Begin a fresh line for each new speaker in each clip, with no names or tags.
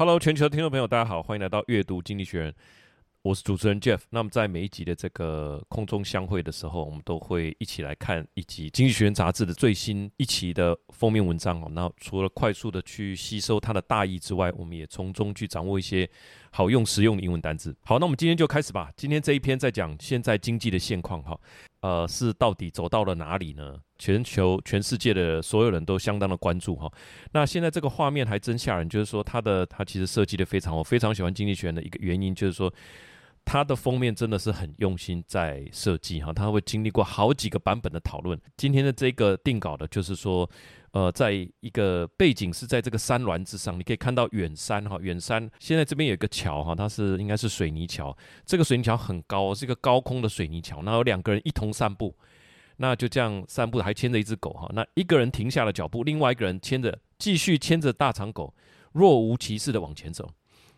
Hello，全球的听众朋友，大家好，欢迎来到阅读经济学人。我是主持人 Jeff。那么在每一集的这个空中相会的时候，我们都会一起来看一集《经济学人》杂志的最新一期的封面文章哦。那除了快速的去吸收它的大意之外，我们也从中去掌握一些好用实用的英文单字。好，那我们今天就开始吧。今天这一篇在讲现在经济的现况哈，呃，是到底走到了哪里呢？全球全世界的所有人都相当的关注哈。那现在这个画面还真吓人，就是说它的它其实设计的非常，我非常喜欢《经济学人》的一个原因就是说。它的封面真的是很用心在设计哈，它会经历过好几个版本的讨论。今天的这个定稿的，就是说，呃，在一个背景是在这个山峦之上，你可以看到远山哈，远山现在这边有一个桥哈，它是应该是水泥桥，这个水泥桥很高，是一个高空的水泥桥，那有两个人一同散步，那就这样散步还牵着一只狗哈，那一个人停下了脚步，另外一个人牵着继续牵着大长狗，若无其事的往前走。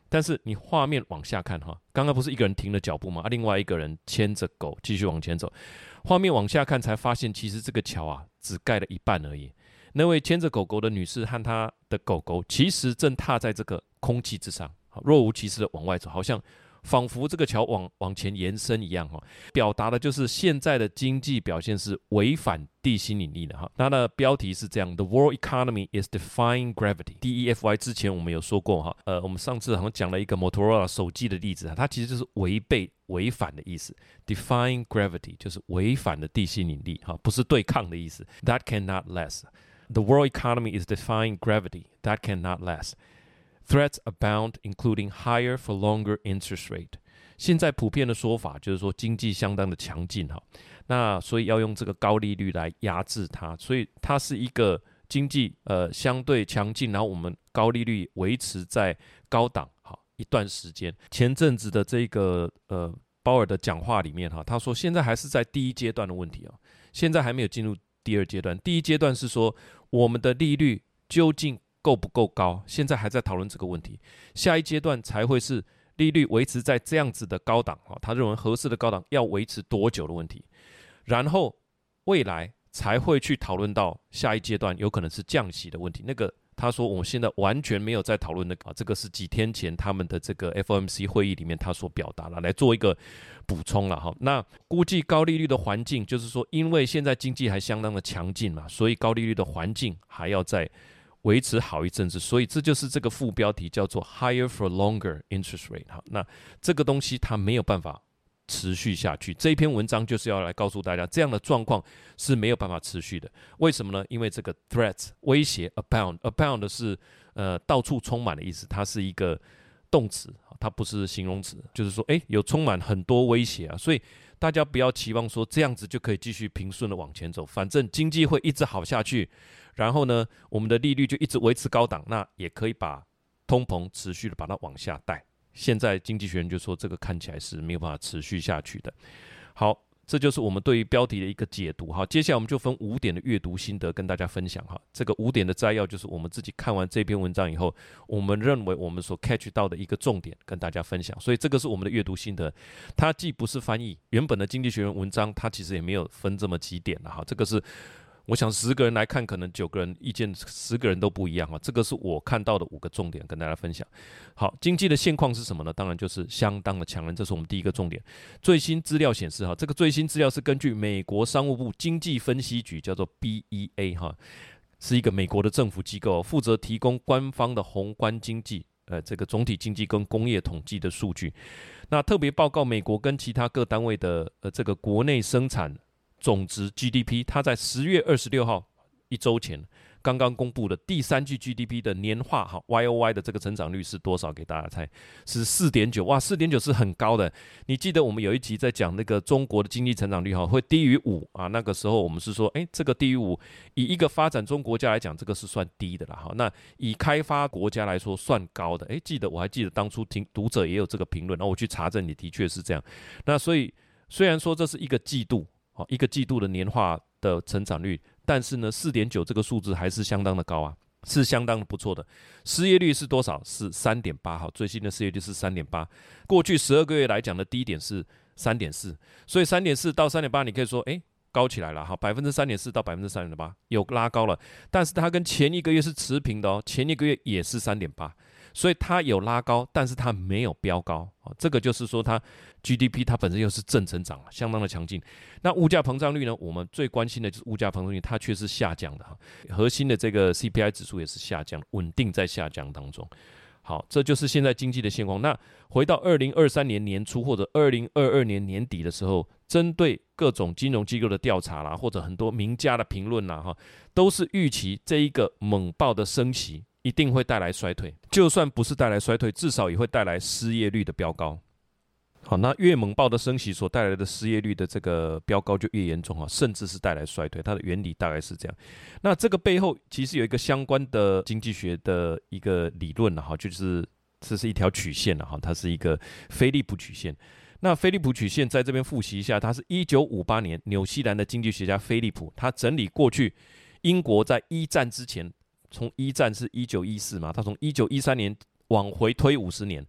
但是你画面往下看哈，刚刚不是一个人停了脚步吗？啊，另外一个人牵着狗继续往前走。画面往下看才发现，其实这个桥啊只盖了一半而已。那位牵着狗狗的女士和她的狗狗，其实正踏在这个空气之上，若无其事的往外走，好像。仿佛这个桥往往前延伸一样，哈，表达的就是现在的经济表现是违反地心引力的，哈。它的标题是这样：The world economy is defying gravity。DEFY 之前我们有说过，哈，呃，我们上次好像讲了一个 Motorola 手机的例子啊，它其实就是违背、违反的意思。Defying gravity 就是违反的地心引力，哈，不是对抗的意思。That cannot last。The world economy is defying gravity. That cannot last. Threats abound, including higher for longer interest rate。现在普遍的说法就是说经济相当的强劲哈，那所以要用这个高利率来压制它，所以它是一个经济呃相对强劲，然后我们高利率维持在高档好一段时间。前阵子的这个呃鲍尔的讲话里面哈，他说现在还是在第一阶段的问题啊，现在还没有进入第二阶段。第一阶段是说我们的利率究竟够不够高？现在还在讨论这个问题。下一阶段才会是利率维持在这样子的高档啊，他认为合适的高档要维持多久的问题。然后未来才会去讨论到下一阶段有可能是降息的问题。那个他说我们现在完全没有在讨论那个啊，这个是几天前他们的这个 FOMC 会议里面他所表达了，来做一个补充了哈。那估计高利率的环境就是说，因为现在经济还相当的强劲嘛，所以高利率的环境还要在。维持好一阵子，所以这就是这个副标题叫做 “higher for longer interest rate” 哈。那这个东西它没有办法持续下去。这一篇文章就是要来告诉大家，这样的状况是没有办法持续的。为什么呢？因为这个 threats 威胁 abound，abound 是呃到处充满的意思，它是一个动词，它不是形容词。就是说，诶，有充满很多威胁啊，所以大家不要期望说这样子就可以继续平顺的往前走，反正经济会一直好下去。然后呢，我们的利率就一直维持高档，那也可以把通膨持续的把它往下带。现在经济学人就说这个看起来是没有办法持续下去的。好，这就是我们对于标题的一个解读。哈，接下来我们就分五点的阅读心得跟大家分享。哈，这个五点的摘要就是我们自己看完这篇文章以后，我们认为我们所 catch 到的一个重点跟大家分享。所以这个是我们的阅读心得，它既不是翻译原本的经济学人文章，它其实也没有分这么几点了。哈，这个是。我想十个人来看，可能九个人意见，十个人都不一样啊。这个是我看到的五个重点，跟大家分享。好，经济的现况是什么呢？当然就是相当的强韧，这是我们第一个重点。最新资料显示，哈，这个最新资料是根据美国商务部经济分析局，叫做 BEA，哈，是一个美国的政府机构，负责提供官方的宏观经济，呃，这个总体经济跟工业统计的数据。那特别报告美国跟其他各单位的，呃，这个国内生产。总值 GDP，它在十月二十六号一周前刚刚公布的第三季 GDP 的年化哈 YOY 的这个增长率是多少？给大家猜，是四点九哇，四点九是很高的。你记得我们有一集在讲那个中国的经济成长率哈，会低于五啊？那个时候我们是说，诶，这个低于五，以一个发展中国家来讲，这个是算低的了哈。那以开发国家来说，算高的。诶，记得我还记得当初听读者也有这个评论，然后我去查证，你的确是这样。那所以虽然说这是一个季度。好，一个季度的年化的成长率，但是呢，四点九这个数字还是相当的高啊，是相当的不错的。失业率是多少？是三点八。好，最新的失业率是三点八。过去十二个月来讲的低点是三点四，所以三点四到三点八，你可以说，诶，高起来了哈，百分之三点四到百分之三点八有拉高了，但是它跟前一个月是持平的哦，前一个月也是三点八。所以它有拉高，但是它没有飙高啊。这个就是说，它 GDP 它本身又是正成长了，相当的强劲。那物价膨胀率呢？我们最关心的就是物价膨胀率，它却是下降的哈。核心的这个 CPI 指数也是下降，稳定在下降当中。好，这就是现在经济的现况。那回到二零二三年年初或者二零二二年年底的时候，针对各种金融机构的调查啦，或者很多名家的评论啦，哈，都是预期这一个猛爆的升息一定会带来衰退。就算不是带来衰退，至少也会带来失业率的飙高。好，那越猛爆的升息所带来的失业率的这个飙高就越严重啊，甚至是带来衰退。它的原理大概是这样。那这个背后其实有一个相关的经济学的一个理论了哈，就是这是一条曲线了哈，它是一个菲利普曲线。那菲利普曲线在这边复习一下，它是一九五八年纽西兰的经济学家菲利普，他整理过去英国在一战之前，从一战是一九一四嘛，他从一九一三年往回推五十年，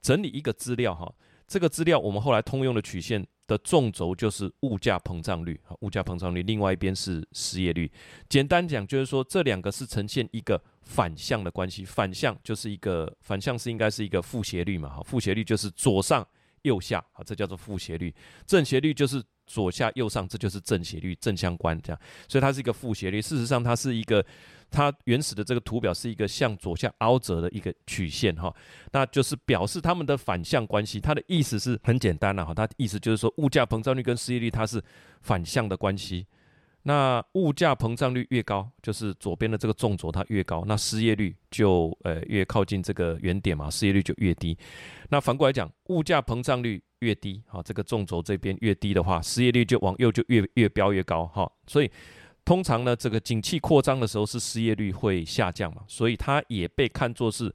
整理一个资料哈。这个资料我们后来通用的曲线的纵轴就是物价膨胀率啊，物价膨胀率，另外一边是失业率。简单讲就是说，这两个是呈现一个反向的关系，反向就是一个反向是应该是一个负斜率嘛，哈，负斜率就是左上右下啊，这叫做负斜率，正斜率就是。左下右上，这就是正斜率正相关，这样，所以它是一个负斜率。事实上，它是一个，它原始的这个图表是一个向左下凹折的一个曲线，哈，那就是表示它们的反向关系。它的意思是很简单了，哈，它意思就是说，物价膨胀率跟失业率它是反向的关系。那物价膨胀率越高，就是左边的这个纵轴它越高，那失业率就呃越靠近这个原点嘛，失业率就越低。那反过来讲，物价膨胀率越低，哈，这个纵轴这边越低的话，失业率就往右就越越飙越高，哈。所以通常呢，这个景气扩张的时候是失业率会下降嘛，所以它也被看作是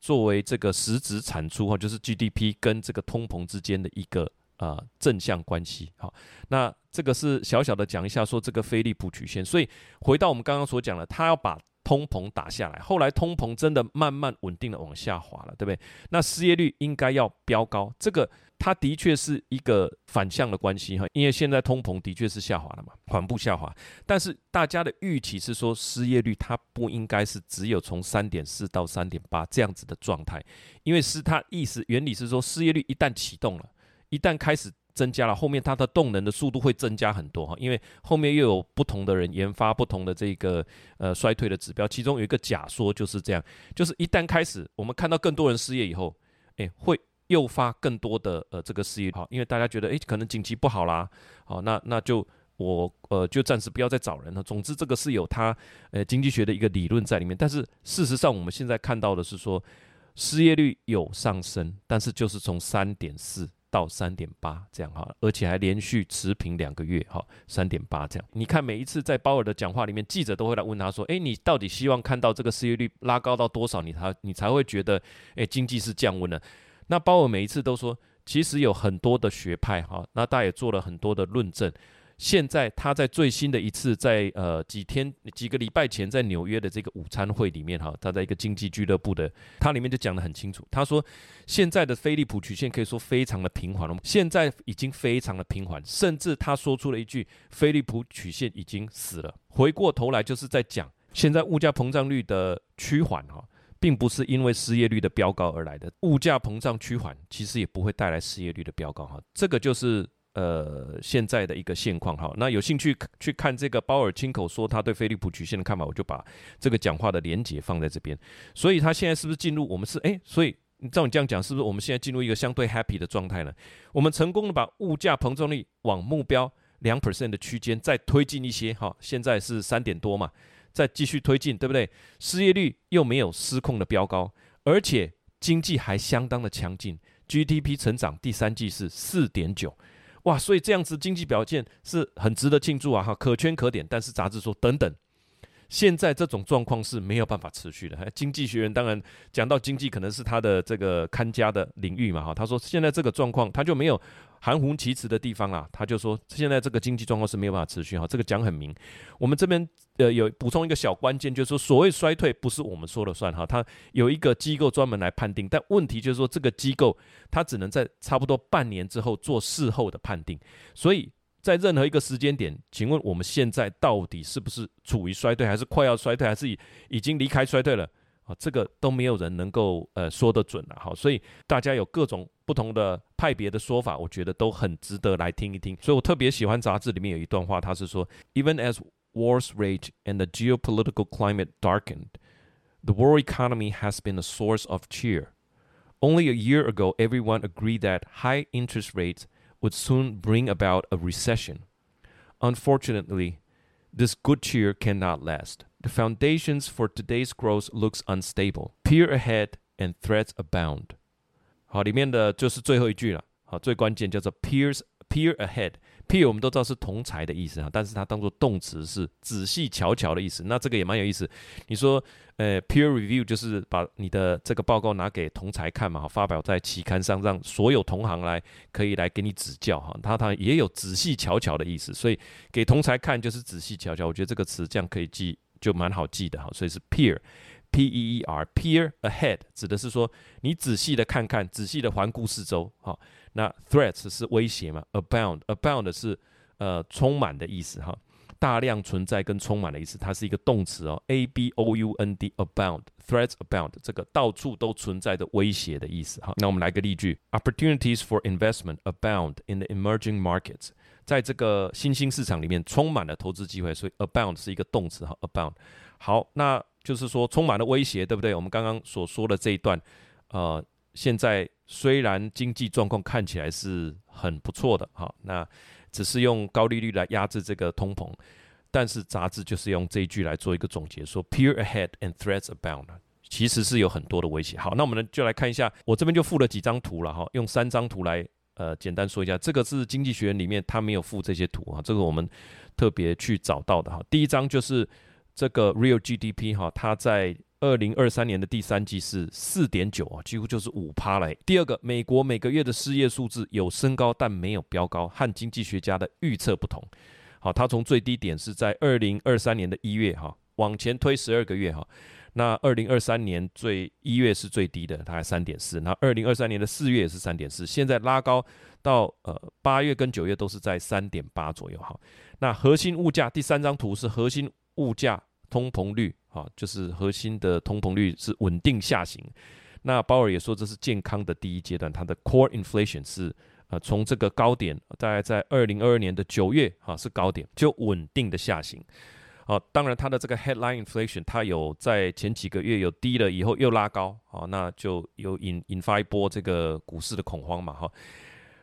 作为这个实质产出哈，就是 GDP 跟这个通膨之间的一个。呃，正向关系，好，那这个是小小的讲一下，说这个菲利普曲线。所以回到我们刚刚所讲的，他要把通膨打下来，后来通膨真的慢慢稳定的往下滑了，对不对？那失业率应该要飙高，这个它的确是一个反向的关系哈，因为现在通膨的确是下滑了嘛，缓步下滑，但是大家的预期是说失业率它不应该是只有从三点四到三点八这样子的状态，因为是它意思原理是说失业率一旦启动了。一旦开始增加了，后面它的动能的速度会增加很多哈，因为后面又有不同的人研发不同的这个呃衰退的指标，其中有一个假说就是这样，就是一旦开始我们看到更多人失业以后，诶，会诱发更多的呃这个失业哈，因为大家觉得诶可能景气不好啦，好那那就我呃就暂时不要再找人了。总之这个是有它呃经济学的一个理论在里面，但是事实上我们现在看到的是说失业率有上升，但是就是从三点四。到三点八这样哈，而且还连续持平两个月哈，三点八这样。你看每一次在鲍尔的讲话里面，记者都会来问他说：“诶，你到底希望看到这个失业率拉高到多少，你才你才会觉得诶经济是降温了？”那鲍尔每一次都说，其实有很多的学派哈，那大家也做了很多的论证。现在他在最新的一次在呃几天几个礼拜前在纽约的这个午餐会里面哈，他在一个经济俱乐部的，他里面就讲得很清楚。他说现在的菲利普曲线可以说非常的平缓了，现在已经非常的平缓，甚至他说出了一句菲利普曲线已经死了。回过头来就是在讲现在物价膨胀率的趋缓哈，并不是因为失业率的飙高而来的，物价膨胀趋缓其实也不会带来失业率的飙高哈，这个就是。呃，现在的一个现况哈，那有兴趣去看这个鲍尔亲口说他对菲利普曲线的看法，我就把这个讲话的连结放在这边。所以他现在是不是进入我们是哎？所以照你这样讲，是不是我们现在进入一个相对 happy 的状态呢？我们成功的把物价膨胀率往目标两 percent 的区间再推进一些哈，现在是三点多嘛，再继续推进，对不对？失业率又没有失控的飙高，而且经济还相当的强劲，GDP 成长第三季是四点九。哇，所以这样子经济表现是很值得庆祝啊！哈，可圈可点。但是杂志说，等等，现在这种状况是没有办法持续的。经济学人当然讲到经济，可能是他的这个看家的领域嘛。哈，他说现在这个状况，他就没有。含糊其辞的地方啊，他就说现在这个经济状况是没有办法持续哈，这个讲很明。我们这边呃有补充一个小关键，就是说所谓衰退不是我们说了算哈，它有一个机构专门来判定，但问题就是说这个机构它只能在差不多半年之后做事后的判定，所以在任何一个时间点，请问我们现在到底是不是处于衰退，还是快要衰退，还是已已经离开衰退了？啊，这个都没有人能够呃说得准了哈，所以大家有各种不同的派别的说法，我觉得都很值得来听一听。所以我特别喜欢杂志里面有一段话，他是说，Even as wars rage and the geopolitical climate darkened, the world economy has been a source of cheer. Only a year ago, everyone agreed that high interest rates would soon bring about a recession. Unfortunately, this good cheer cannot last. The foundations for today's growth looks unstable. Peer ahead and threats abound. 好，里面的就是最后一句了。好，最关键叫做 peers peer ahead。peer 我们都知道是同才的意思啊，但是它当做动词是仔细瞧瞧的意思。那这个也蛮有意思。你说，呃，peer review 就是把你的这个报告拿给同才看嘛，发表在期刊上，让所有同行来可以来给你指教哈。它它也有仔细瞧瞧的意思，所以给同才看就是仔细瞧瞧。我觉得这个词这样可以记，就蛮好记的哈。所以是 peer P E E R peer ahead 指的是说你仔细的看看，仔细的环顾四周哈。那 threats 是威胁嘛？abound，abound 是呃充满的意思哈，大量存在跟充满的意思，它是一个动词哦，a b o u n d，abound，threats abound，这个到处都存在的威胁的意思哈。那我们来个例句：Opportunities for investment abound in the emerging markets，在这个新兴市场里面充满了投资机会，所以 abound 是一个动词哈，abound。好，那就是说充满了威胁，对不对？我们刚刚所说的这一段，呃。现在虽然经济状况看起来是很不错的，哈，那只是用高利率来压制这个通膨，但是杂志就是用这一句来做一个总结，说 “Peer ahead and threats abound”，其实是有很多的威胁。好，那我们呢就来看一下，我这边就附了几张图了，哈，用三张图来呃简单说一下。这个是经济学里面他没有附这些图啊，这个我们特别去找到的哈。第一张就是这个 Real GDP 哈，它在二零二三年的第三季是四点九啊，几乎就是五趴了。第二个，美国每个月的失业数字有升高，但没有飙高，和经济学家的预测不同。好，它从最低点是在二零二三年的一月哈，往前推十二个月哈，那二零二三年最一月是最低的，大概三点四。那二零二三年的四月也是三点四，现在拉高到呃八月跟九月都是在三点八左右哈。那核心物价第三张图是核心物价通膨率。啊，就是核心的通膨率是稳定下行。那鲍尔也说这是健康的第一阶段，它的 core inflation 是呃从这个高点大概在二零二二年的九月哈是高点，就稳定的下行。好，当然它的这个 headline inflation 它有在前几个月有低了以后又拉高，好，那就有引引发一波这个股市的恐慌嘛哈。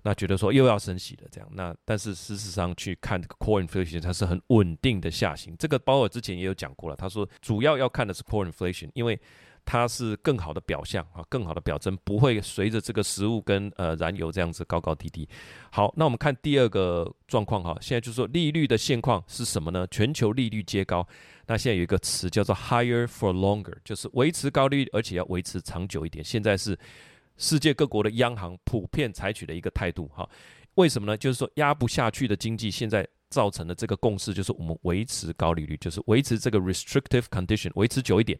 那觉得说又要升息了，这样，那但是事实上去看这个 core inflation，它是很稳定的下行。这个鲍尔之前也有讲过了，他说主要要看的是 core inflation，因为它是更好的表象啊，更好的表征，不会随着这个食物跟呃燃油这样子高高低低。好，那我们看第二个状况哈，现在就是说利率的现况是什么呢？全球利率皆高，那现在有一个词叫做 higher for longer，就是维持高利率，而且要维持长久一点。现在是。世界各国的央行普遍采取的一个态度，哈，为什么呢？就是说压不下去的经济，现在造成的这个共识就是我们维持高利率，就是维持这个 restrictive condition，维持久一点。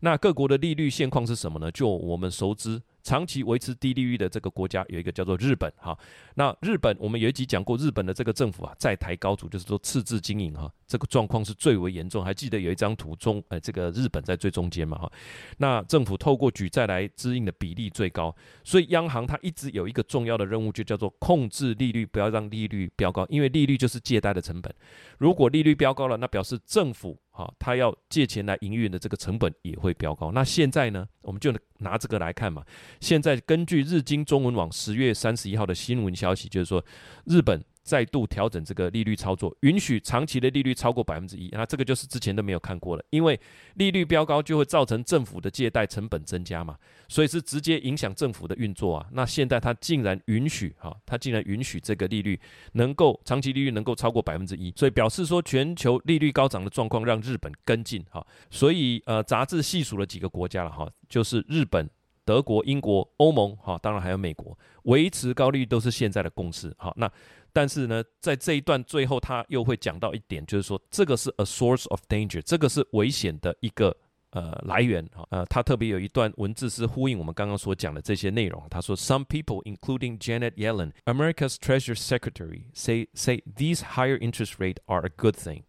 那各国的利率现况是什么呢？就我们熟知。长期维持低利率的这个国家有一个叫做日本哈，那日本我们有一集讲过，日本的这个政府啊在台高筑，就是说赤字经营哈，这个状况是最为严重。还记得有一张图中，呃，这个日本在最中间嘛哈，那政府透过举债来支应的比例最高，所以央行它一直有一个重要的任务，就叫做控制利率，不要让利率飙高，因为利率就是借贷的成本，如果利率飙高了，那表示政府。好，他要借钱来营运的这个成本也会飙高。那现在呢，我们就拿这个来看嘛。现在根据日经中文网十月三十一号的新闻消息，就是说日本。再度调整这个利率操作，允许长期的利率超过百分之一，那这个就是之前都没有看过了，因为利率飙高就会造成政府的借贷成本增加嘛，所以是直接影响政府的运作啊。那现在他竟然允许哈，他竟然允许这个利率能够长期利率能够超过百分之一，所以表示说全球利率高涨的状况让日本跟进哈，所以呃杂志细数了几个国家了哈，就是日本、德国、英国、欧盟哈，当然还有美国，维持高利率都是现在的共识哈，那。但是呢，在这一段最后，他又会讲到一点，就是说这个是 a source of danger，这个是危险的一个呃来源哈。呃，他特别有一段文字是呼应我们刚刚所讲的这些内容。他说，Some people, including Janet Yellen, America's Treasury Secretary, say say these higher interest rates are a good thing,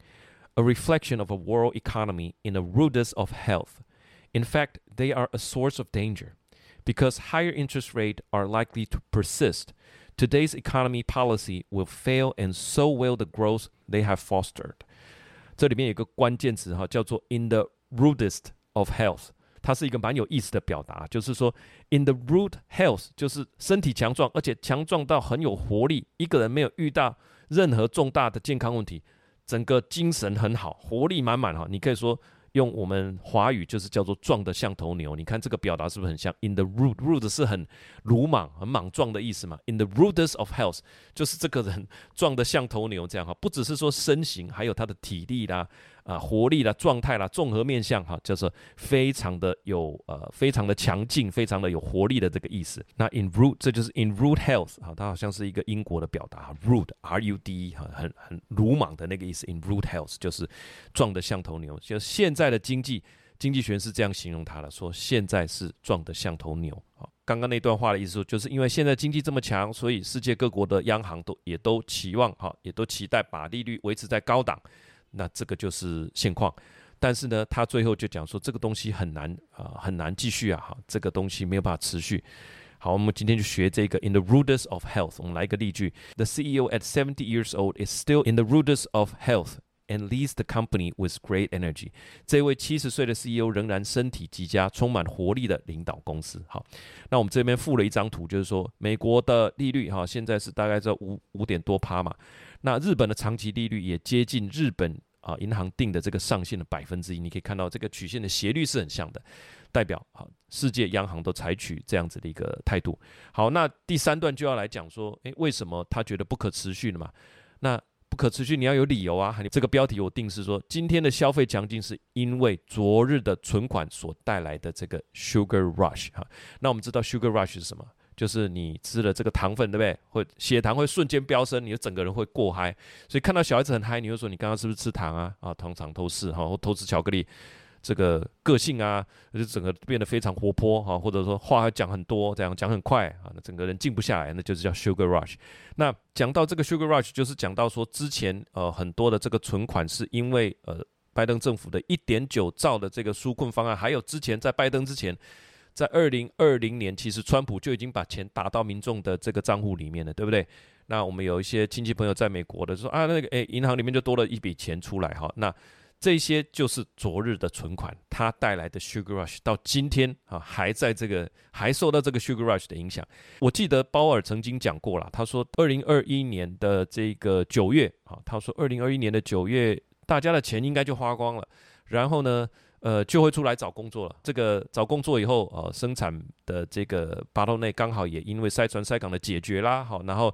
a reflection of a world economy in the rudest of health. In fact, they are a source of danger because higher interest rates are likely to persist. Today's economy policy will fail, and so will the growth they have fostered. 这里面有个关键词哈，叫做 “in the rudest of health”，它是一个蛮有意思的表达，就是说 “in the rude health” 就是身体强壮，而且强壮到很有活力。一个人没有遇到任何重大的健康问题，整个精神很好，活力满满哈。你可以说。用我们华语就是叫做壮得像头牛，你看这个表达是不是很像？In the rude，rude 是很鲁莽、很莽撞的意思嘛？In the rudest of health，就是这个人壮得像头牛这样哈，不只是说身形，还有他的体力啦。啊活力啦，状态啦，综合面向哈，就是非常的有呃，非常的强劲，非常的有活力的这个意思。那 in rude，这就是 in rude health 哈，它好像是一个英国的表达，rude，r u d e 哈，很很鲁莽的那个意思。in rude health 就是壮得像头牛。就现在的经济，经济学是这样形容它的，说现在是壮得像头牛。好，刚刚那段话的意思，就是因为现在经济这么强，所以世界各国的央行都也都期望哈，也都期待把利率维持在高档。那这个就是现况，但是呢，他最后就讲说这个东西很难啊、很难继续啊，哈，这个东西没有办法持续。好，我们今天就学这个 in the rudest of health。我们来一个例句：The CEO at seventy years old is still in the rudest of health and leads the company with great energy。这位七十岁的 CEO 仍然身体极佳，充满活力的领导公司。好，那我们这边附了一张图，就是说美国的利率哈，现在是大概在五五点多趴嘛。那日本的长期利率也接近日本啊银行定的这个上限的百分之一，你可以看到这个曲线的斜率是很像的，代表啊世界央行都采取这样子的一个态度。好，那第三段就要来讲说，诶，为什么他觉得不可持续了嘛？那不可持续你要有理由啊。这个标题我定是说，今天的消费强劲是因为昨日的存款所带来的这个 sugar rush 哈。那我们知道 sugar rush 是什么？就是你吃了这个糖分，对不对？会血糖会瞬间飙升，你的整个人会过嗨。所以看到小孩子很嗨，你会说你刚刚是不是吃糖啊？啊，通常都是哈，或偷吃巧克力，这个个性啊，就整个变得非常活泼哈，或者说话讲很多，这样讲很快啊，那整个人静不下来，那就是叫 sugar rush。那讲到这个 sugar rush，就是讲到说之前呃很多的这个存款是因为呃拜登政府的一点九兆的这个纾困方案，还有之前在拜登之前。在二零二零年，其实川普就已经把钱打到民众的这个账户里面了，对不对？那我们有一些亲戚朋友在美国的说啊，那个诶，银行里面就多了一笔钱出来哈。那这些就是昨日的存款，它带来的 sugar rush 到今天啊，还在这个还受到这个 sugar rush 的影响。我记得鲍尔曾经讲过了，他说二零二一年的这个九月啊，他说二零二一年的九月，大家的钱应该就花光了，然后呢？呃，就会出来找工作了。这个找工作以后，呃，生产的这个巴洛克刚好也因为塞船塞港的解决啦，好，然后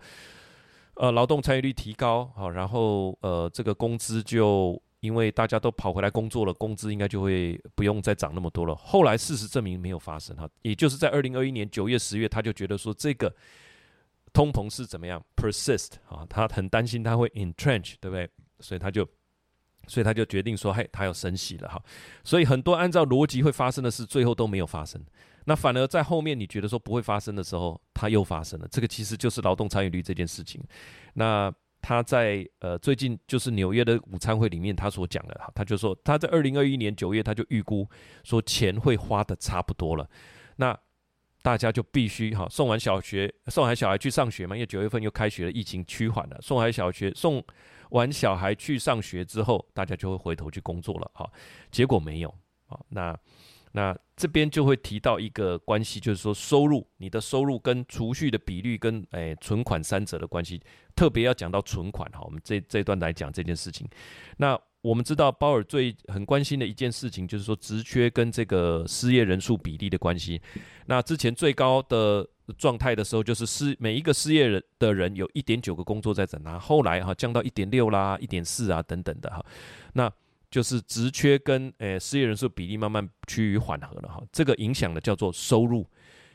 呃，劳动参与率提高，好，然后呃，这个工资就因为大家都跑回来工作了，工资应该就会不用再涨那么多了。后来事实证明没有发生哈，也就是在二零二一年九月、十月，他就觉得说这个通膨是怎么样 persist 啊，他很担心他会 entrench，对不对？所以他就。所以他就决定说：“嘿，他要升息了哈。”所以很多按照逻辑会发生的事，最后都没有发生。那反而在后面你觉得说不会发生的时候，它又发生了。这个其实就是劳动参与率这件事情。那他在呃最近就是纽约的午餐会里面他所讲的哈，他就说他在二零二一年九月他就预估说钱会花得差不多了。那大家就必须哈送完小学送完小孩去上学嘛，因为九月份又开学了，疫情趋缓了，送完小学送。完小孩去上学之后，大家就会回头去工作了，哈，结果没有，啊，那那这边就会提到一个关系，就是说收入，你的收入跟储蓄的比率跟诶、存款三者的关系，特别要讲到存款，哈，我们这这段来讲这件事情。那我们知道鲍尔最很关心的一件事情，就是说职缺跟这个失业人数比例的关系。那之前最高的。状态的时候，就是失每一个失业人的人有一点九个工作在等他，后来哈降到一点六啦、一点四啊等等的哈，那就是职缺跟诶失业人数比例慢慢趋于缓和了哈，这个影响的叫做收入，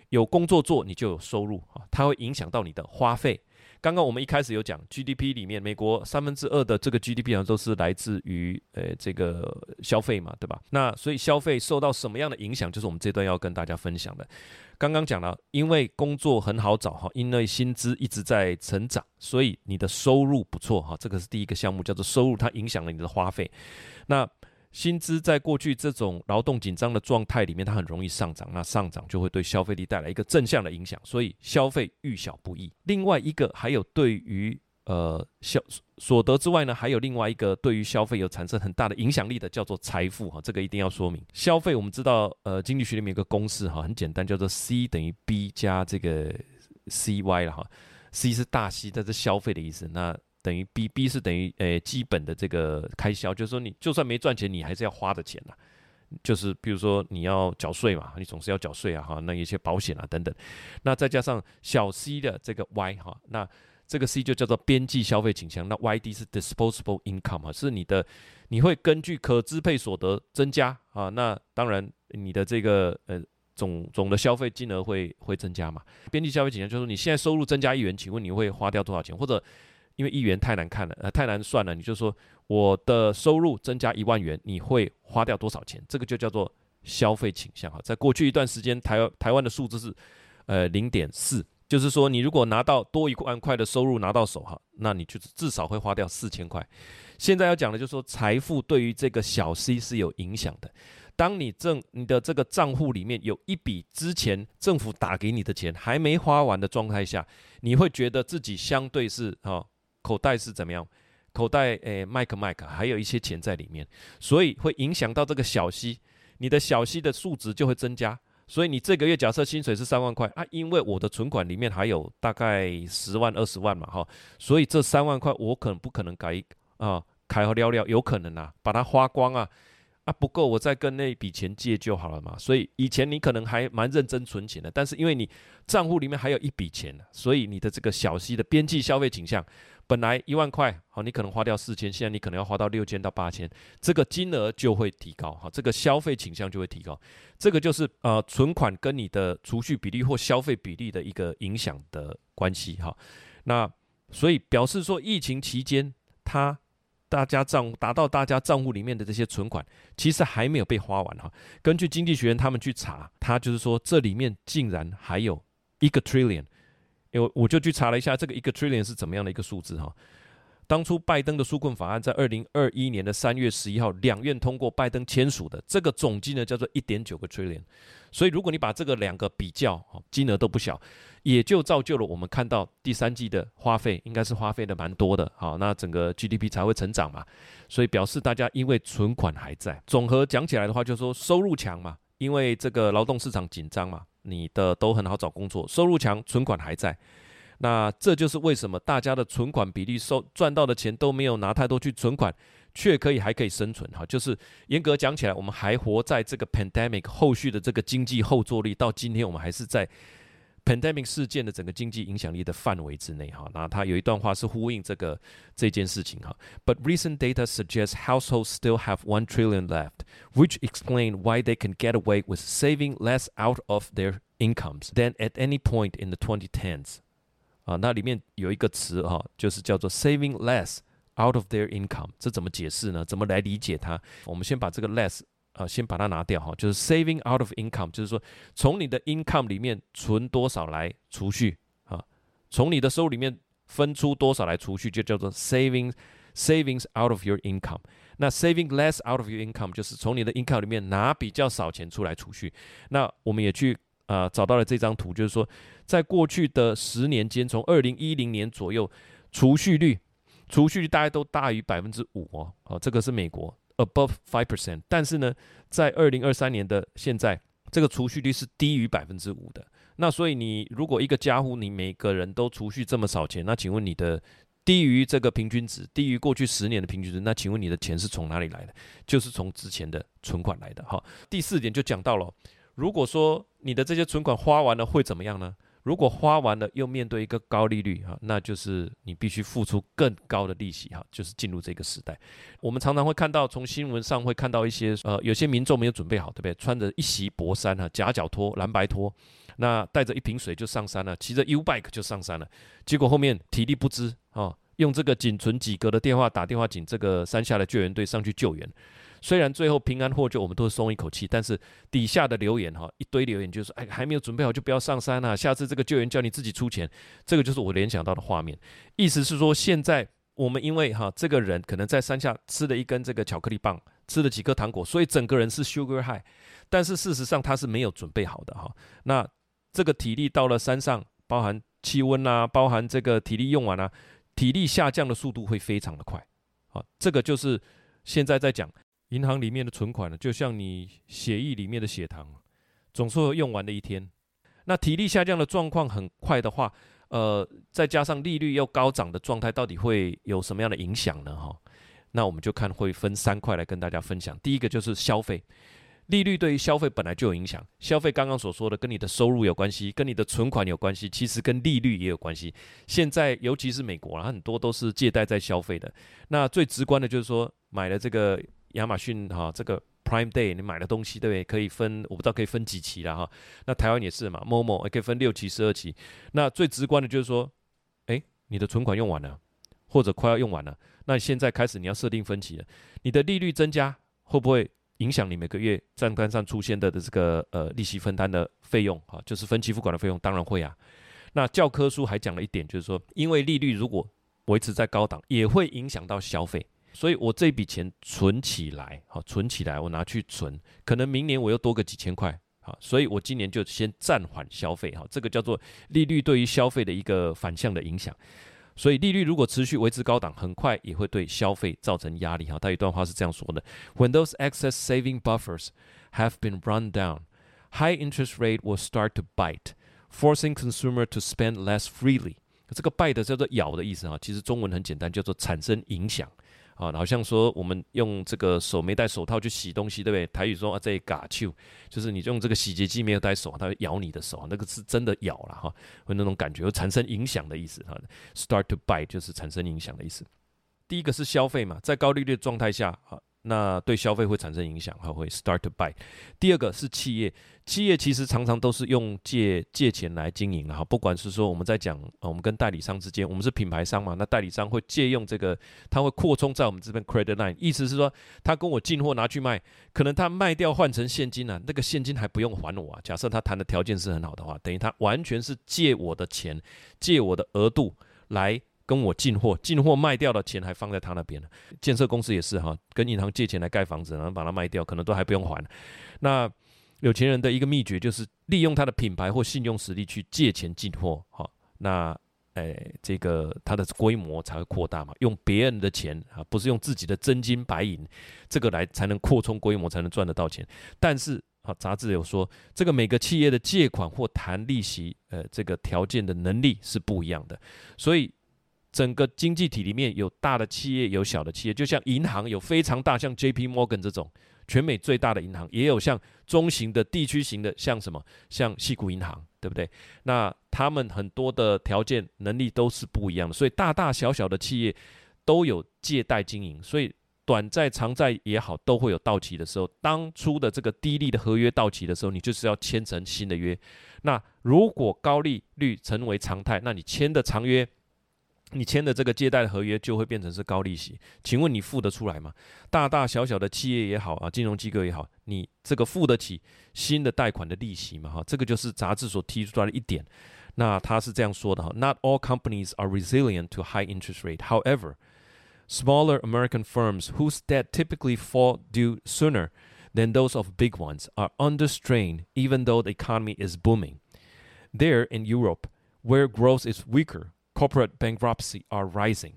有工作做你就有收入啊，它会影响到你的花费。刚刚我们一开始有讲 GDP 里面，美国三分之二的这个 GDP 好像都是来自于呃这个消费嘛，对吧？那所以消费受到什么样的影响，就是我们这段要跟大家分享的。刚刚讲了，因为工作很好找哈，因为薪资一直在成长，所以你的收入不错哈。这个是第一个项目，叫做收入，它影响了你的花费。那薪资在过去这种劳动紧张的状态里面，它很容易上涨，那上涨就会对消费力带来一个正向的影响，所以消费遇小不易。另外一个还有对于呃消所得之外呢，还有另外一个对于消费有产生很大的影响力的，叫做财富哈，这个一定要说明。消费我们知道，呃，经济学里面有个公式哈，很简单，叫做 C 等于 B 加这个 CY 了哈，C 是大 C，这是消费的意思，那。等于 B，B 是等于诶基本的这个开销，就是说你就算没赚钱，你还是要花的钱呐。就是比如说你要缴税嘛，你总是要缴税啊哈，那一些保险啊等等。那再加上小 c 的这个 Y 哈，那这个 C 就叫做边际消费倾向。那 YD 是 disposable income 啊，是你的你会根据可支配所得增加啊。那当然你的这个呃总总的消费金额会会增加嘛。边际消费倾向就是你现在收入增加一元，请问你会花掉多少钱？或者因为一元太难看了，呃，太难算了。你就说我的收入增加一万元，你会花掉多少钱？这个就叫做消费倾向哈。在过去一段时间，台台湾的数字是呃零点四，就是说你如果拿到多一万块的收入拿到手哈，那你就至少会花掉四千块。现在要讲的就是说，财富对于这个小 C 是有影响的。当你正你的这个账户里面有一笔之前政府打给你的钱还没花完的状态下，你会觉得自己相对是哈。口袋是怎么样？口袋诶，麦克麦克，还有一些钱在里面，所以会影响到这个小息，你的小息的数值就会增加。所以你这个月假设薪水是三万块啊，因为我的存款里面还有大概十万二十万嘛哈，所以这三万块我可能不可能改啊，开和聊聊有可能啊，把它花光啊。啊，不够，我再跟那笔钱借就好了嘛。所以以前你可能还蛮认真存钱的，但是因为你账户里面还有一笔钱，所以你的这个小息的边际消费倾向，本来一万块，好，你可能花掉四千，现在你可能要花到六千到八千，这个金额就会提高，哈，这个消费倾向就会提高。这个就是呃，存款跟你的储蓄比例或消费比例的一个影响的关系，哈。那所以表示说，疫情期间它。大家账达到大家账户里面的这些存款，其实还没有被花完哈。根据经济学人他们去查，他就是说这里面竟然还有一个 trillion，因为我就去查了一下，这个一个 trillion 是怎么样的一个数字哈。当初拜登的纾困法案在二零二一年的三月十一号两院通过，拜登签署的这个总金额叫做一点九个 trillion。所以如果你把这个两个比较，金额都不小，也就造就了我们看到第三季的花费应该是花费的蛮多的。好，那整个 GDP 才会成长嘛。所以表示大家因为存款还在。总和讲起来的话，就是说收入强嘛，因为这个劳动市场紧张嘛，你的都很好找工作，收入强，存款还在。那这就是为什么大家的存款比例收赚到的钱都没有拿太多去存款，却可以还可以生存哈。就是严格讲起来，我们还活在这个 pandemic 后续的这个经济后坐力，到今天我们还是在 pandemic 事件的整个经济影响力的范围之内哈。那他有一段话是呼应这个这件事情哈。But recent data suggests households still have one trillion left, which explain why they can get away with saving less out of their incomes than at any point in the 2010s. 啊，那里面有一个词哈，就是叫做 saving less out of their income，这怎么解释呢？怎么来理解它？我们先把这个 less 啊，先把它拿掉哈，就是 saving out of income，就是说从你的 income 里面存多少来储蓄啊，从你的收入里面分出多少来储蓄，就叫做 saving savings out of your income。那 saving less out of your income 就是从你的 income 里面拿比较少钱出来储蓄。那我们也去。啊、找到了这张图，就是说，在过去的十年间，从二零一零年左右，储蓄率，储蓄率大概都大于百分之五哦，哦，这个是美国 above five percent，但是呢，在二零二三年的现在，这个储蓄率是低于百分之五的。那所以你如果一个家户，你每个人都储蓄这么少钱，那请问你的低于这个平均值，低于过去十年的平均值，那请问你的钱是从哪里来的？就是从之前的存款来的。哈，第四点就讲到了。如果说你的这些存款花完了会怎么样呢？如果花完了又面对一个高利率哈，那就是你必须付出更高的利息哈，就是进入这个时代。我们常常会看到，从新闻上会看到一些呃，有些民众没有准备好，对不对？穿着一袭薄衫哈，夹脚拖、蓝白拖，那带着一瓶水就上山了，骑着 U bike 就上山了，结果后面体力不支啊，用这个仅存几格的电话打电话请这个山下的救援队上去救援。虽然最后平安获救，我们都是松一口气，但是底下的留言哈，一堆留言就是，哎，还没有准备好就不要上山啊，下次这个救援叫你自己出钱，这个就是我联想到的画面。意思是说，现在我们因为哈这个人可能在山下吃了一根这个巧克力棒，吃了几颗糖果，所以整个人是 sugar high，但是事实上他是没有准备好的哈。那这个体力到了山上，包含气温啊，包含这个体力用完啊，体力下降的速度会非常的快。好，这个就是现在在讲银行里面的存款呢，就像你血液里面的血糖，总是会用完的一天。那体力下降的状况很快的话，呃，再加上利率又高涨的状态，到底会有什么样的影响呢？哈，那我们就看会分三块来跟大家分享。第一个就是消费，利率对于消费本来就有影响。消费刚刚所说的跟你的收入有关系，跟你的存款有关系，其实跟利率也有关系。现在尤其是美国啊，很多都是借贷在消费的。那最直观的就是说，买了这个亚马逊哈，这个。Prime Day，你买的东西对不对？可以分，我不知道可以分几期了哈。那台湾也是嘛，Momo 也可以分六期、十二期。那最直观的就是说，哎，你的存款用完了，或者快要用完了，那现在开始你要设定分期了。你的利率增加会不会影响你每个月账单上出现的的这个呃利息分担的费用啊？就是分期付款的费用，当然会啊。那教科书还讲了一点，就是说，因为利率如果维持在高档，也会影响到消费。所以我这笔钱存起来，好，存起来，我拿去存，可能明年我又多个几千块，好，所以我今年就先暂缓消费，哈，这个叫做利率对于消费的一个反向的影响。所以利率如果持续维持高档，很快也会对消费造成压力，哈。他有一段话是这样说的：When those excess saving buffers have been run down, high interest rate will start to bite, forcing consumer to spend less freely。这个 bite 叫做咬的意思，哈，其实中文很简单，叫做产生影响。啊，好像说我们用这个手没戴手套去洗东西，对不对？台语说啊，这嘎啾，就是你用这个洗洁剂没有戴手，它会咬你的手，那个是真的咬了哈，会那种感觉，会产生影响的意思哈。Start to buy 就是产生影响的意思。第一个是消费嘛，在高利率状态下啊。那对消费会产生影响，还会 start to buy。第二个是企业，企业其实常常都是用借借钱来经营的哈，不管是说我们在讲，我们跟代理商之间，我们是品牌商嘛，那代理商会借用这个，他会扩充在我们这边 credit line，意思是说他跟我进货拿去卖，可能他卖掉换成现金啊，那个现金还不用还我啊。假设他谈的条件是很好的话，等于他完全是借我的钱，借我的额度来。跟我进货，进货卖掉的钱还放在他那边呢。建设公司也是哈，跟银行借钱来盖房子，然后把它卖掉，可能都还不用还。那有钱人的一个秘诀就是利用他的品牌或信用实力去借钱进货，哈，那诶，这个他的规模才会扩大嘛。用别人的钱啊，不是用自己的真金白银，这个来才能扩充规模，才能赚得到钱。但是啊，杂志有说，这个每个企业的借款或谈利息，呃，这个条件的能力是不一样的，所以。整个经济体里面有大的企业，有小的企业，就像银行有非常大，像 J.P. Morgan 这种全美最大的银行，也有像中型的、地区型的，像什么，像西谷银行，对不对？那他们很多的条件能力都是不一样的，所以大大小小的企业都有借贷经营，所以短债、长债也好，都会有到期的时候。当初的这个低利的合约到期的时候，你就是要签成新的约。那如果高利率成为常态，那你签的长约。你签的这个借贷的合约就会变成是高利息，请问你付得出来吗？大大小小的企业也好啊，金融机构也好，你这个付得起新的贷款的利息吗？哈，这个就是杂志所提出来的一点。那他是这样说的哈：Not all companies are resilient to high interest rate. However, smaller American firms whose debt typically fall due sooner than those of big ones are under strain, even though the economy is booming. There in Europe, where growth is weaker. Corporate bankruptcy are rising。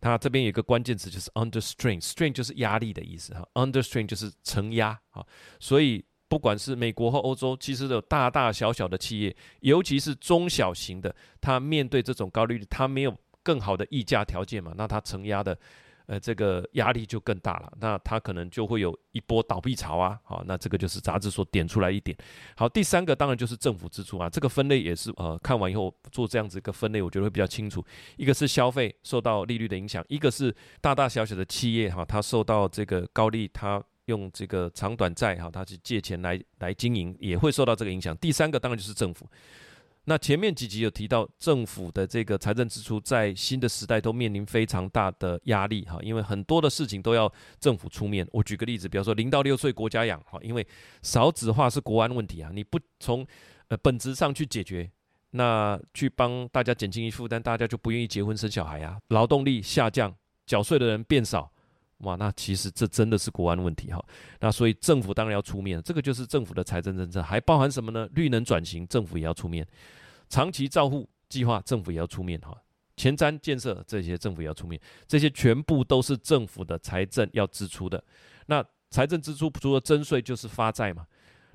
它这边有一个关键词就是 under strain，strain 就是压力的意思哈，under strain 就是承压啊。所以不管是美国和欧洲，其实有大大小小的企业，尤其是中小型的，它面对这种高利率，它没有更好的溢价条件嘛，那它承压的。呃，这个压力就更大了，那它可能就会有一波倒闭潮啊。好，那这个就是杂志所点出来一点。好，第三个当然就是政府支出啊，这个分类也是呃，看完以后做这样子一个分类，我觉得会比较清楚。一个是消费受到利率的影响，一个是大大小小的企业哈，它受到这个高利，它用这个长短债哈，它去借钱来来经营，也会受到这个影响。第三个当然就是政府。那前面几集有提到，政府的这个财政支出在新的时代都面临非常大的压力哈，因为很多的事情都要政府出面。我举个例子，比方说零到六岁国家养哈，因为少子化是国安问题啊，你不从呃本质上去解决，那去帮大家减轻一负担，大家就不愿意结婚生小孩啊，劳动力下降，缴税的人变少，哇，那其实这真的是国安问题哈。那所以政府当然要出面，这个就是政府的财政政策，还包含什么呢？绿能转型，政府也要出面；长期照护计划，政府也要出面哈。前瞻建设这些政府也要出面，这些全部都是政府的财政要支出的。那财政支出除了征税就是发债嘛。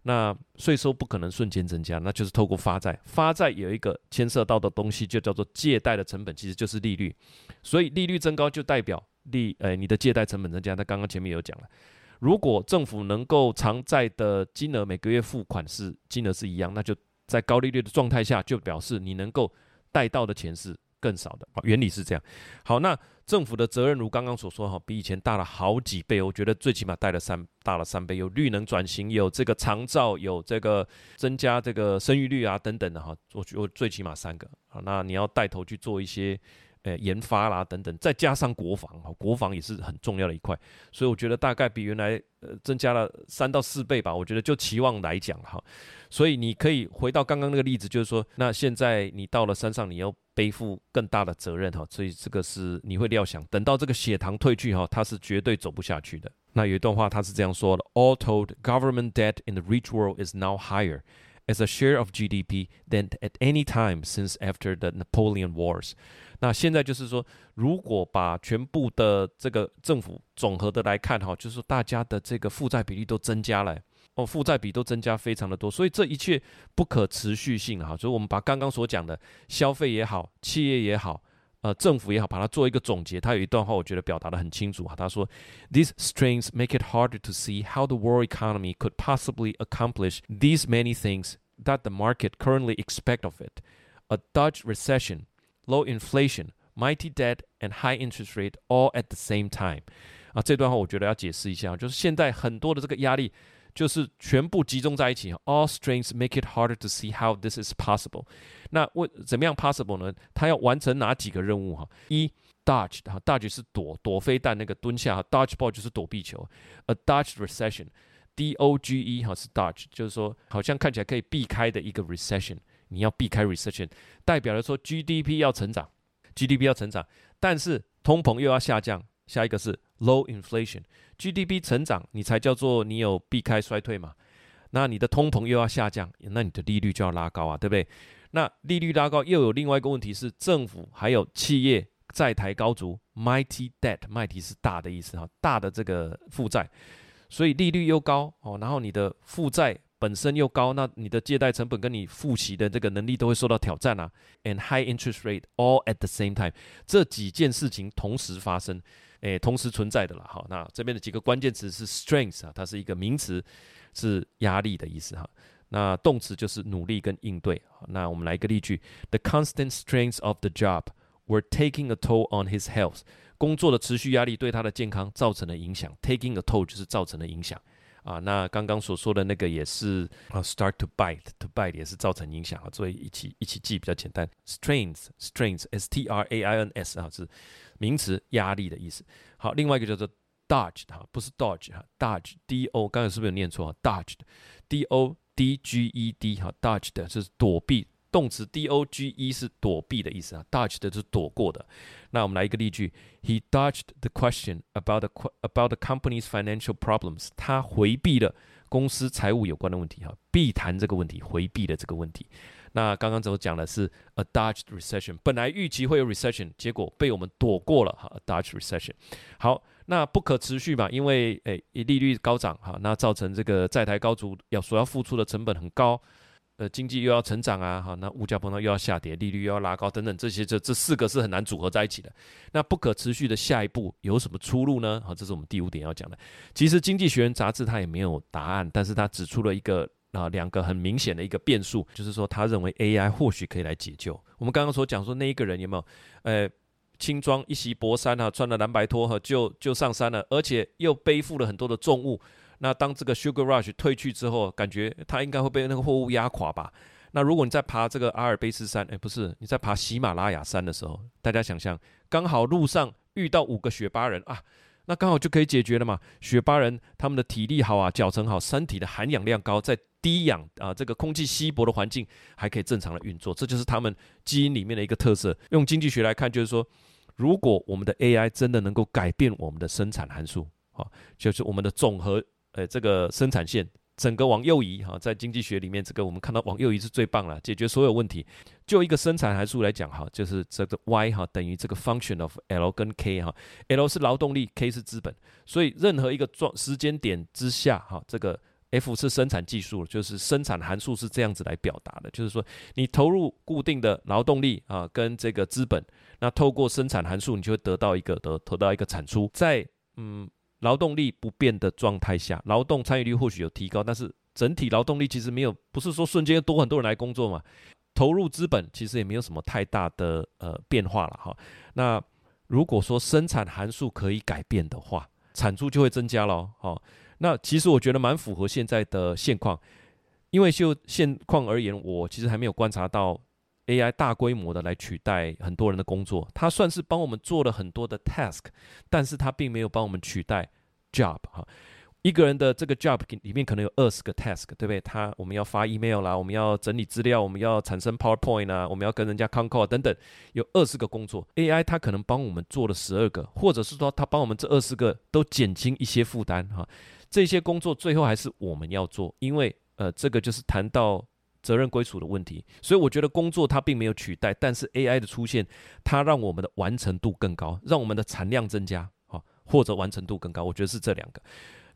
那税收不可能瞬间增加，那就是透过发债。发债有一个牵涉到的东西，就叫做借贷的成本，其实就是利率。所以利率增高就代表利，呃，你的借贷成本增加。那刚刚前面有讲了，如果政府能够偿债的金额每个月付款是金额是一样，那就在高利率的状态下，就表示你能够贷到的钱是更少的。原理是这样。好，那。政府的责任如刚刚所说哈，比以前大了好几倍。我觉得最起码带了三大了三倍，有绿能转型，有这个长照，有这个增加这个生育率啊等等的哈。我我最起码三个啊。那你要带头去做一些呃研发啦等等，再加上国防哈，国防也是很重要的一块。所以我觉得大概比原来呃增加了三到四倍吧。我觉得就期望来讲哈，所以你可以回到刚刚那个例子，就是说，那现在你到了山上，你要。背负更大的责任哈，所以这个是你会料想，等到这个血糖退去哈，它是绝对走不下去的。那有一段话，他是这样说的：All told, government debt in the rich world is now higher as a share of GDP than at any time since after the Napoleon Wars。那现在就是说，如果把全部的这个政府总和的来看哈，就是说大家的这个负债比例都增加了。哦，负债比都增加非常的多，所以这一切不可持续性哈。所以我们把刚刚所讲的消费也好，企业也好，呃，政府也好，把它做一个总结。他有一段话，我觉得表达得很清楚哈。他说：“These strains make it harder to see how the world economy could possibly accomplish these many things that the market currently expect of it: a Dutch recession, low inflation, mighty debt, and high interest rate all at the same time。”啊，这段话我觉得要解释一下，就是现在很多的这个压力。就是全部集中在一起，all strengths make it harder to see how this is possible。那为怎么样 possible 呢？他要完成哪几个任务哈？一 dodge 哈，dodge 是躲躲飞弹那个蹲下，dodgeball 就是躲避球。a dodge recession，D O G E 哈是 dodge，就是说好像看起来可以避开的一个 recession， 你要避开 recession，代表了说 GDP 要成长，GDP 要成长，但是通膨又要下降。下一个是 low inflation，GDP 成长，你才叫做你有避开衰退嘛？那你的通膨又要下降，那你的利率就要拉高啊，对不对？那利率拉高又有另外一个问题是，政府还有企业债台高筑，mighty debt，mighty 是大的意思哈，大的这个负债，所以利率又高哦，然后你的负债。本身又高，那你的借贷成本跟你付息的这个能力都会受到挑战啊。And high interest rate all at the same time，这几件事情同时发生，诶，同时存在的了。好，那这边的几个关键词是 strength 啊，它是一个名词，是压力的意思哈。那动词就是努力跟应对。那我们来一个例句：The constant strains of the job were taking a toll on his health。工作的持续压力对他的健康造成了影响。Taking a toll 就是造成了影响。啊，那刚刚所说的那个也是啊，start to bite，to bite 也是造成影响啊，所以一起一起记比较简单。strains，strains，s t r a i n s 啊，是名词，压力的意思。好，另外一个叫做 dodge 哈，不是 dodge 哈，dodge，d o，刚才是不是有念错啊？dodge，d o d g e d 哈，dodge 的是躲避。动词 d o g e 是躲避的意思啊，dodge 的是躲过的。那我们来一个例句：He dodged the question about the about the company's financial problems。他回避了公司财务有关的问题哈，避谈这个问题，回避了这个问题。那刚刚怎么讲的是 a dodged recession，本来预期会有 recession，结果被我们躲过了哈，a dodged recession。好，那不可持续嘛，因为诶利率高涨哈，那造成这个债台高筑，要所要付出的成本很高。呃，经济又要成长啊，好，那物价膨胀又要下跌，利率又要拉高，等等，这些这这四个是很难组合在一起的。那不可持续的下一步有什么出路呢？好，这是我们第五点要讲的。其实《经济学人》杂志它也没有答案，但是它指出了一个啊两个很明显的一个变数，就是说他认为 AI 或许可以来解救。我们刚刚所讲说那一个人有没有？呃，轻装一袭薄衫哈，穿了蓝白拖哈，就就上山了，而且又背负了很多的重物。那当这个 Sugar Rush 退去之后，感觉它应该会被那个货物压垮吧？那如果你在爬这个阿尔卑斯山，哎，不是，你在爬喜马拉雅山的时候，大家想象，刚好路上遇到五个雪巴人啊，那刚好就可以解决了嘛。雪巴人他们的体力好啊，脚程好，身体的含氧量高，在低氧啊，这个空气稀薄的环境还可以正常的运作，这就是他们基因里面的一个特色。用经济学来看，就是说，如果我们的 AI 真的能够改变我们的生产函数，啊，就是我们的总和，呃，这个生产线整个往右移，哈，在经济学里面，这个我们看到往右移是最棒了，解决所有问题。就一个生产函数来讲，哈，就是这个 Y 哈等于这个 function of L 跟 K 哈，L 是劳动力，K 是资本，所以任何一个状时间点之下，哈，这个。F 是生产技术，就是生产函数是这样子来表达的，就是说你投入固定的劳动力啊，跟这个资本，那透过生产函数，你就会得到一个得得到一个产出。在嗯劳动力不变的状态下，劳动参与率或许有提高，但是整体劳动力其实没有，不是说瞬间多很多人来工作嘛。投入资本其实也没有什么太大的呃变化了哈。那如果说生产函数可以改变的话，产出就会增加了哈。那其实我觉得蛮符合现在的现况，因为就现况而言，我其实还没有观察到 AI 大规模的来取代很多人的工作。它算是帮我们做了很多的 task，但是它并没有帮我们取代 job 哈。一个人的这个 job 里面可能有二十个 task，对不对？他我们要发 email 啦，我们要整理资料，我们要产生 PowerPoint 啊，我们要跟人家 con call 等等，有二十个工作。AI 它可能帮我们做了十二个，或者是说它帮我们这二十个都减轻一些负担哈。这些工作最后还是我们要做，因为呃，这个就是谈到责任归属的问题。所以我觉得工作它并没有取代，但是 AI 的出现，它让我们的完成度更高，让我们的产量增加，好，或者完成度更高。我觉得是这两个。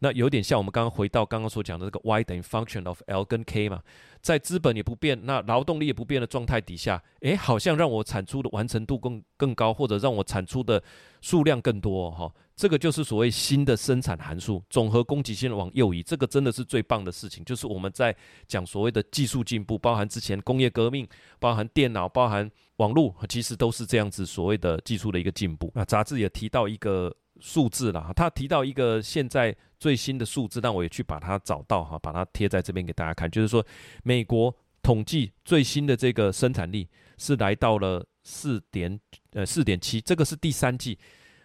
那有点像我们刚刚回到刚刚所讲的这个 Y 等于 function of L 跟 K 嘛，在资本也不变，那劳动力也不变的状态底下，诶，好像让我产出的完成度更更高，或者让我产出的数量更多哈、这个就是所谓新的生产函数，总和供给线往右移，这个真的是最棒的事情，就是我们在讲所谓的技术进步，包含之前工业革命，包含电脑，包含网络，其实都是这样子所谓的技术的一个进步。那杂志也提到一个。数字了，他提到一个现在最新的数字，但我也去把它找到哈，把它贴在这边给大家看。就是说，美国统计最新的这个生产力是来到了四点呃四点七，这个是第三季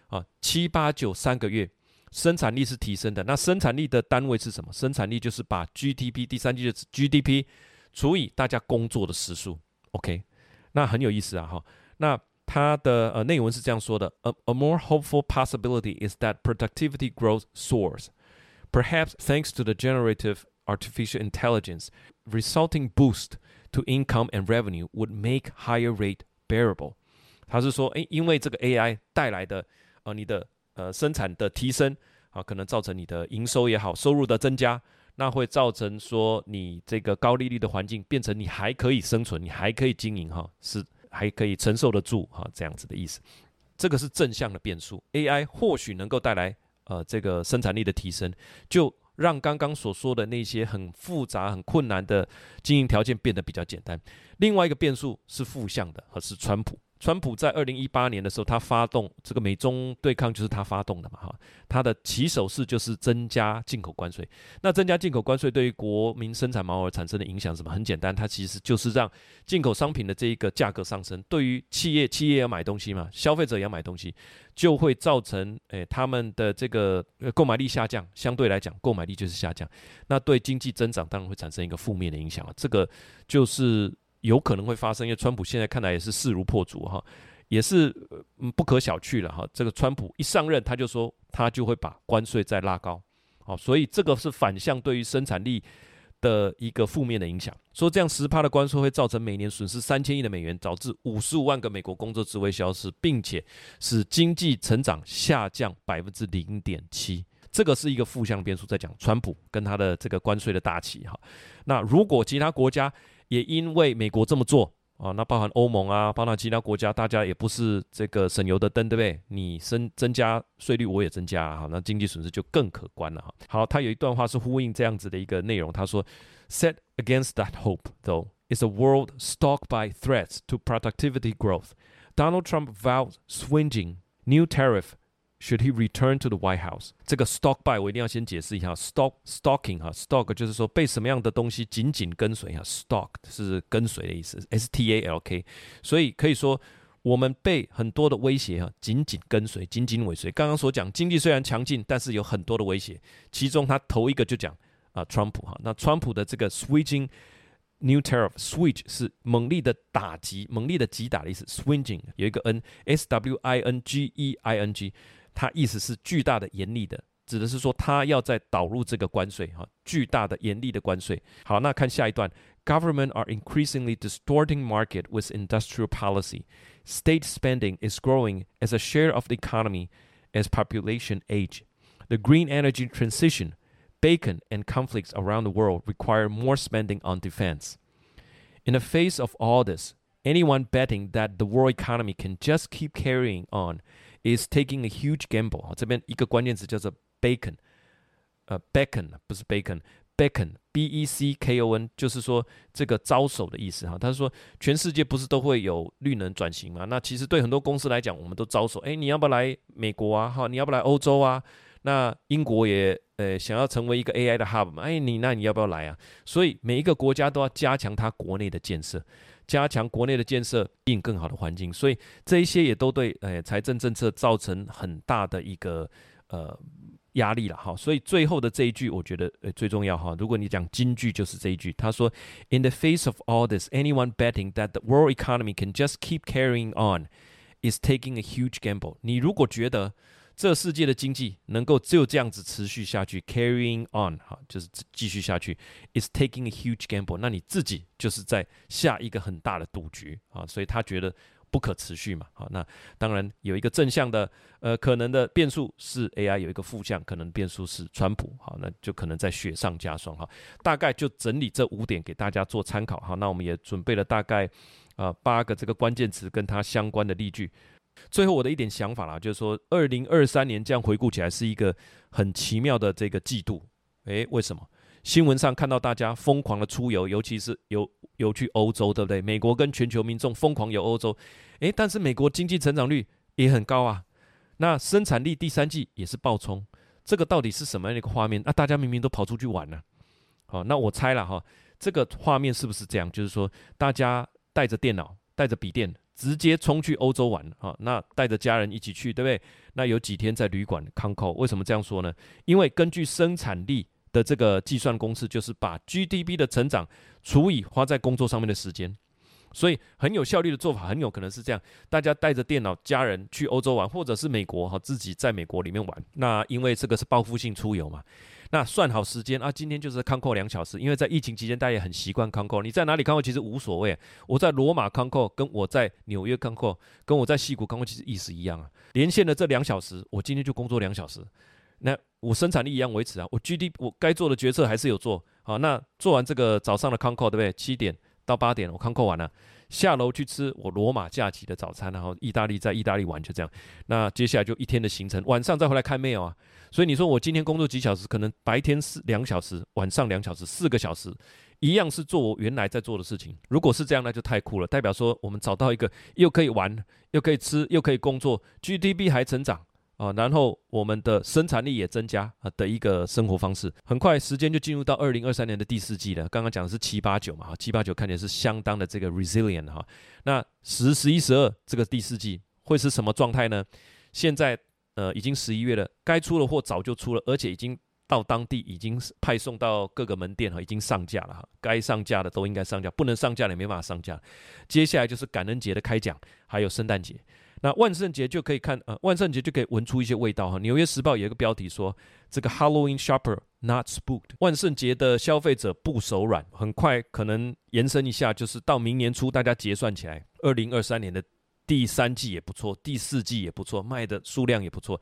啊，七八九三个月生产力是提升的。那生产力的单位是什么？生产力就是把 GDP 第三季的 GDP 除以大家工作的时数，OK，那很有意思啊哈，那。它的呃内文是这样说的：A a more hopeful possibility is that productivity growth soars, perhaps thanks to the generative artificial intelligence, resulting boost to income and revenue would make higher rate bearable。他是说，诶，因为这个 AI 带来的 呃你的呃生产的提升啊，可能造成你的营收也好，收入的增加，那会造成说你这个高利率的环境变成你还可以生存，你还可以经营哈，是。还可以承受得住哈，这样子的意思，这个是正向的变数。AI 或许能够带来呃这个生产力的提升，就让刚刚所说的那些很复杂、很困难的经营条件变得比较简单。另外一个变数是负向的，和是川普。川普在二零一八年的时候，他发动这个美中对抗，就是他发动的嘛，哈，他的起手式就是增加进口关税。那增加进口关税对于国民生产毛额产生的影响是什么？很简单，它其实就是让进口商品的这一个价格上升。对于企业，企业要买东西嘛，消费者也要买东西，就会造成诶他们的这个购买力下降。相对来讲，购买力就是下降，那对经济增长当然会产生一个负面的影响啊。这个就是。有可能会发生，因为川普现在看来也是势如破竹哈，也是不可小觑了哈。这个川普一上任，他就说他就会把关税再拉高，好，所以这个是反向对于生产力的一个负面的影响。说这样十趴的关税会造成每年损失三千亿的美元，导致五十五万个美国工作职位消失，并且使经济成长下降百分之零点七。这个是一个负向变数，在讲川普跟他的这个关税的大旗哈。那如果其他国家，也因为美国这么做啊，那包含欧盟啊，包含其他国家，大家也不是这个省油的灯，对不对？你增增加税率，我也增加啊，那经济损失就更可观了哈。好，他有一段话是呼应这样子的一个内容，他说：“Set against that hope, though, is a world stalked by threats to productivity growth. Donald Trump vowed swinging new tariff.” Should he return to the White House？这个 stalk by 我一定要先解释一下，stalk stalking 哈，stalk 就是说被什么样的东西紧紧跟随哈，stalk 是跟随的意思，S T A L K，所以可以说我们被很多的威胁哈紧紧跟随，紧紧尾随。刚刚所讲经济虽然强劲，但是有很多的威胁，其中他头一个就讲啊，川普哈。那川普的这个 switching new tariff，switch 是猛力的打击，猛力的击打的意思，swinging 有一个 n，s w i n g e i n g，它意思是巨大的、严厉的。指的是说，他要再导入这个关税，哈，巨大的、严厉的关税。好，那看下一段，Government are increasingly distorting market with industrial policy. State spending is growing as a share of the economy as population age. The green energy transition, bacon, and conflicts around the world require more spending on defense. In the face of all this, anyone betting that the world economy can just keep carrying on is taking a huge gamble. 这边一个关键词叫做 bacon，呃，bacon 不是 bacon，bacon，b e c k o n，就是说这个招手的意思哈。他说，全世界不是都会有绿能转型吗？那其实对很多公司来讲，我们都招手，哎，你要不要来美国啊？哈，你要不来欧洲啊？那英国也呃想要成为一个 AI 的 hub 嘛？哎，你那你要不要来啊？所以每一个国家都要加强它国内的建设，加强国内的建设，吸引更好的环境。所以这一些也都对，呃，财政政策造成很大的一个呃。压力了哈，所以最后的这一句我觉得呃最重要哈。如果你讲金句，就是这一句，他说：“In the face of all this, anyone betting that the world economy can just keep carrying on is taking a huge gamble。”你如果觉得这世界的经济能够就这样子持续下去，carrying on 哈，就是继续下去，is taking a huge gamble，那你自己就是在下一个很大的赌局啊。所以他觉得。不可持续嘛？好，那当然有一个正向的，呃，可能的变数是 AI，有一个负向可能变数是川普。好，那就可能在雪上加霜。哈，大概就整理这五点给大家做参考。好，那我们也准备了大概啊八个这个关键词跟它相关的例句。最后我的一点想法啦，就是说二零二三年这样回顾起来是一个很奇妙的这个季度。诶，为什么？新闻上看到大家疯狂的出游，尤其是游游去欧洲，对不对？美国跟全球民众疯狂游欧洲，诶，但是美国经济成长率也很高啊，那生产力第三季也是爆冲，这个到底是什么样的一个画面？那大家明明都跑出去玩了，好，那我猜了哈，这个画面是不是这样？就是说大家带着电脑、带着笔电，直接冲去欧洲玩啊？那带着家人一起去，对不对？那有几天在旅馆康扣？为什么这样说呢？因为根据生产力。的这个计算公式就是把 GDP 的成长除以花在工作上面的时间，所以很有效率的做法，很有可能是这样：大家带着电脑，家人去欧洲玩，或者是美国哈，自己在美国里面玩。那因为这个是报复性出游嘛，那算好时间啊，今天就是康扣两小时，因为在疫情期间，大家也很习惯康扣。你在哪里康扣其实无所谓，我在罗马康扣，跟我在纽约康扣，跟我在西谷康扣其实意思一样啊。连线的这两小时，我今天就工作两小时。那我生产力一样维持啊，我 G D，我该做的决策还是有做好。那做完这个早上的康扣，对不对？七点到八点我康扣完了，下楼去吃我罗马假期的早餐，然后意大利在意大利玩就这样。那接下来就一天的行程，晚上再回来看 mail 啊。所以你说我今天工作几小时，可能白天是两小时，晚上两小时，四个小时，一样是做我原来在做的事情。如果是这样，那就太酷了，代表说我们找到一个又可以玩，又可以吃，又可以工作，GDP 还成长。啊，然后我们的生产力也增加啊的一个生活方式，很快时间就进入到二零二三年的第四季了。刚刚讲的是七八九嘛，哈，七八九看起来是相当的这个 resilient 哈。那十、十一、十二这个第四季会是什么状态呢？现在呃已经十一月了，该出的货早就出了，而且已经到当地已经派送到各个门店哈，已经上架了哈。该上架的都应该上架，不能上架的也没办法上架。接下来就是感恩节的开奖，还有圣诞节。那万圣节就可以看，呃，万圣节就可以闻出一些味道哈。纽约时报有一个标题说，这个 Halloween shopper not spooked，万圣节的消费者不手软。很快可能延伸一下，就是到明年初，大家结算起来，二零二三年的第三季也不错，第四季也不错，卖的数量也不错。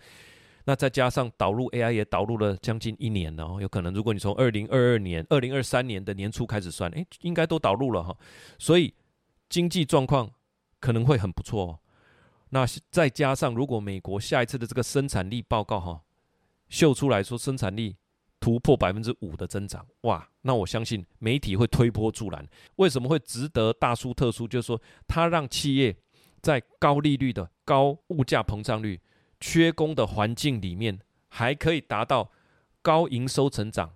那再加上导入 AI 也导入了将近一年了哦，有可能如果你从二零二二年、二零二三年的年初开始算，诶，应该都导入了哈。所以经济状况可能会很不错哦。那再加上，如果美国下一次的这个生产力报告哈，秀出来说生产力突破百分之五的增长，哇，那我相信媒体会推波助澜。为什么会值得大书特书？就是说，它让企业在高利率的高物价膨胀率、缺工的环境里面，还可以达到高营收成长、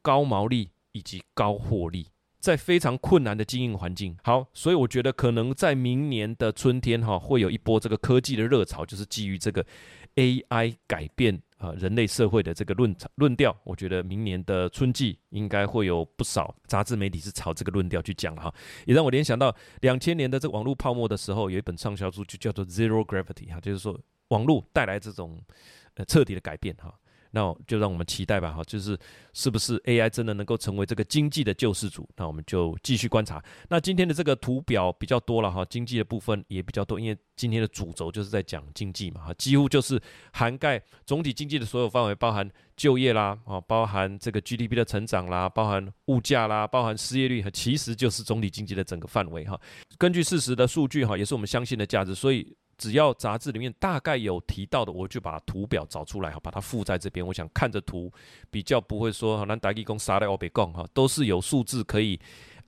高毛利以及高获利。在非常困难的经营环境，好，所以我觉得可能在明年的春天哈，会有一波这个科技的热潮，就是基于这个 AI 改变啊人类社会的这个论论调，我觉得明年的春季应该会有不少杂志媒体是朝这个论调去讲哈，也让我联想到两千年的这个网络泡沫的时候，有一本畅销书就叫做《Zero Gravity》哈，就是说网络带来这种呃彻底的改变哈。那就让我们期待吧，哈，就是是不是 AI 真的能够成为这个经济的救世主？那我们就继续观察。那今天的这个图表比较多了哈，经济的部分也比较多，因为今天的主轴就是在讲经济嘛，哈，几乎就是涵盖总体经济的所有范围，包含就业啦，啊，包含这个 GDP 的成长啦，包含物价啦，包含失业率，其实就是总体经济的整个范围哈。根据事实的数据哈，也是我们相信的价值，所以。只要杂志里面大概有提到的，我就把图表找出来哈，把它附在这边。我想看着图比较不会说哈，那台积公杀在欧北共哈，都是有数字可以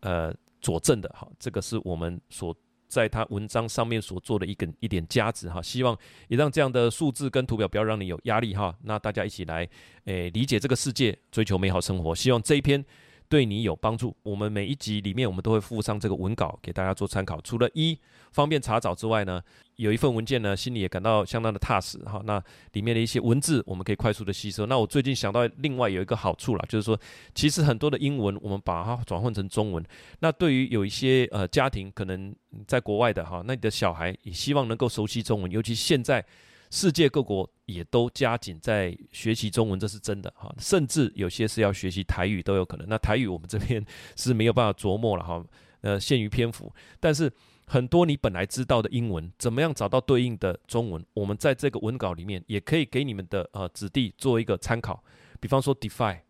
呃佐证的哈。这个是我们所在他文章上面所做的一个一点价值哈。希望也让这样的数字跟图表不要让你有压力哈。那大家一起来诶理解这个世界，追求美好生活。希望这一篇。对你有帮助。我们每一集里面，我们都会附上这个文稿给大家做参考。除了一方便查找之外呢，有一份文件呢，心里也感到相当的踏实哈。那里面的一些文字，我们可以快速的吸收。那我最近想到另外有一个好处啦，就是说，其实很多的英文我们把它转换成中文。那对于有一些呃家庭可能在国外的哈，那你的小孩也希望能够熟悉中文，尤其现在。世界各国也都加紧在学习中文，这是真的哈，甚至有些是要学习台语都有可能。那台语我们这边是没有办法琢磨了哈，呃，限于篇幅。但是很多你本来知道的英文，怎么样找到对应的中文？我们在这个文稿里面也可以给你们的呃子弟做一个参考。比方说 defy，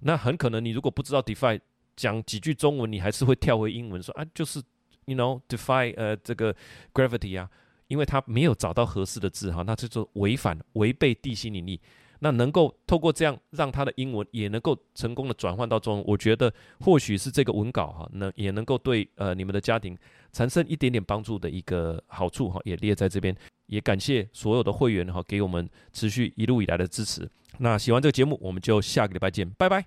那很可能你如果不知道 defy，讲几句中文，你还是会跳回英文说啊，就是 you know defy 呃这个 gravity 啊。因为他没有找到合适的字哈，那这就违反违背地心引力。那能够透过这样让他的英文也能够成功的转换到中文，我觉得或许是这个文稿哈，能也能够对呃你们的家庭产生一点点帮助的一个好处哈，也列在这边。也感谢所有的会员哈，给我们持续一路以来的支持。那喜欢这个节目，我们就下个礼拜见，拜拜。